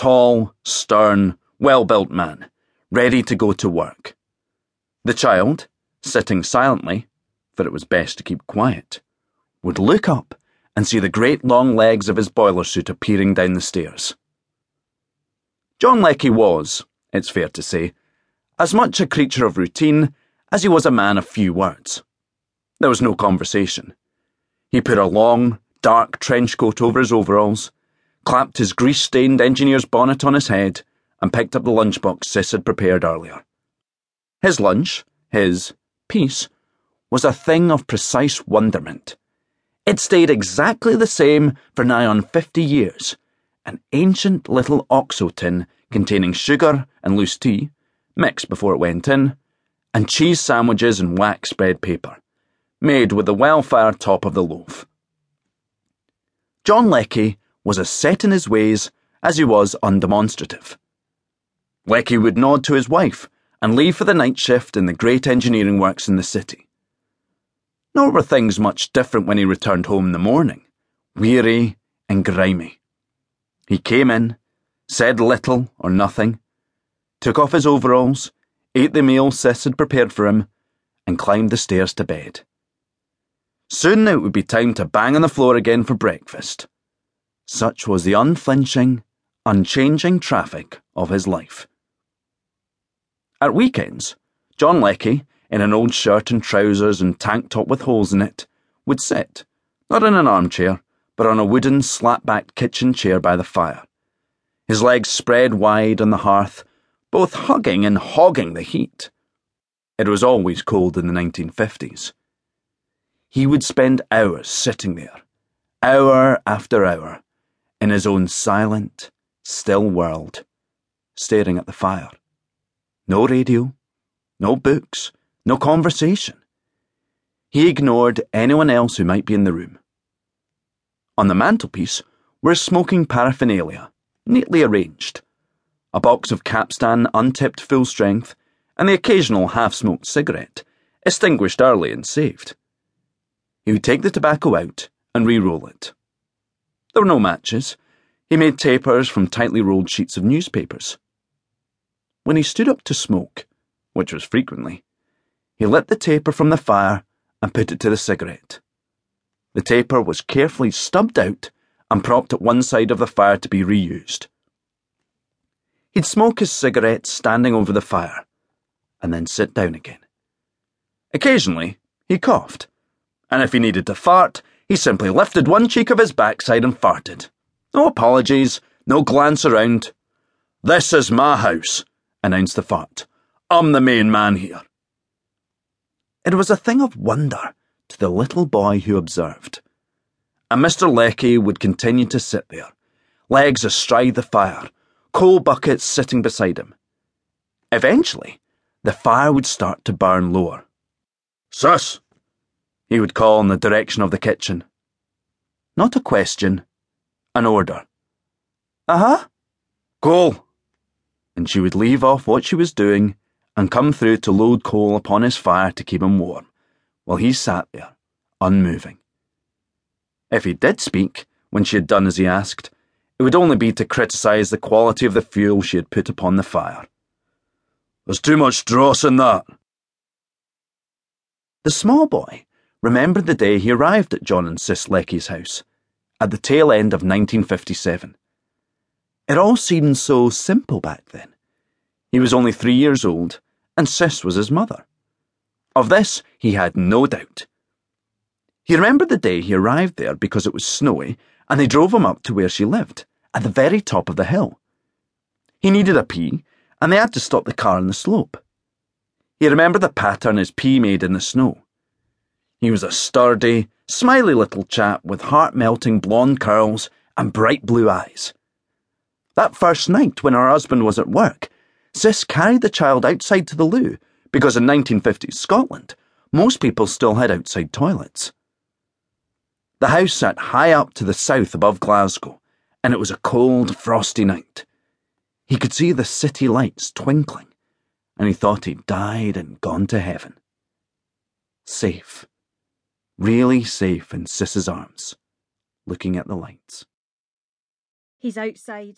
tall, stern, well built man, ready to go to work. The child, sitting silently, for it was best to keep quiet, would look up and see the great long legs of his boiler suit appearing down the stairs. John Leckie was, it's fair to say, as much a creature of routine as he was a man of few words. There was no conversation. He put a long, dark trench coat over his overalls, clapped his grease stained engineer's bonnet on his head, and picked up the lunchbox Sis had prepared earlier. His lunch, his piece, was a thing of precise wonderment. It stayed exactly the same for nigh on fifty years, an ancient little oxo tin containing sugar and loose tea, mixed before it went in, and cheese sandwiches and wax spread paper, made with the well-fired top of the loaf. John Leckie was as set in his ways as he was undemonstrative. Leckie would nod to his wife and leave for the night shift in the great engineering works in the city. Nor were things much different when he returned home in the morning, weary and grimy. He came in, said little or nothing, took off his overalls, ate the meal Sis had prepared for him, and climbed the stairs to bed. Soon it would be time to bang on the floor again for breakfast. Such was the unflinching, unchanging traffic of his life. At weekends, John Leckie, in an old shirt and trousers and tank top with holes in it, would sit, not in an armchair, but on a wooden slat backed kitchen chair by the fire, his legs spread wide on the hearth, both hugging and hogging the heat. It was always cold in the 1950s. He would spend hours sitting there, hour after hour, in his own silent, still world, staring at the fire. No radio, no books, no conversation. He ignored anyone else who might be in the room. On the mantelpiece were smoking paraphernalia, neatly arranged a box of Capstan untipped full strength, and the occasional half smoked cigarette, extinguished early and saved. He would take the tobacco out and re roll it. There were no matches. He made tapers from tightly rolled sheets of newspapers. When he stood up to smoke, which was frequently, he lit the taper from the fire and put it to the cigarette. The taper was carefully stubbed out and propped at one side of the fire to be reused. He'd smoke his cigarette standing over the fire, and then sit down again. Occasionally, he coughed, and if he needed to fart, he simply lifted one cheek of his backside and farted. No apologies, no glance around. This is my house, announced the fart. I'm the main man here. It was a thing of wonder to the little boy who observed. And Mr. Leckie would continue to sit there, legs astride the fire, coal buckets sitting beside him. Eventually, the fire would start to burn lower. Sis, he would call in the direction of the kitchen. Not a question, an order. Uh huh. Coal. And she would leave off what she was doing and come through to load coal upon his fire to keep him warm, while he sat there, unmoving. If he did speak, when she had done as he asked, it would only be to criticise the quality of the fuel she had put upon the fire. There's too much dross in that. The small boy remembered the day he arrived at John and Sis Leckie's house, at the tail end of 1957. It all seemed so simple back then. He was only three years old, and Sis was his mother. Of this he had no doubt. He remembered the day he arrived there because it was snowy, and they drove him up to where she lived at the very top of the hill. He needed a pee, and they had to stop the car on the slope. He remembered the pattern his pee made in the snow. He was a sturdy, smiley little chap with heart melting blonde curls and bright blue eyes. That first night, when her husband was at work, Sis carried the child outside to the loo because in 1950s Scotland, most people still had outside toilets. The house sat high up to the south above Glasgow and it was a cold, frosty night. He could see the city lights twinkling, and he thought he'd died and gone to heaven. Safe, really safe in Sis's arms, looking at the lights. He's outside.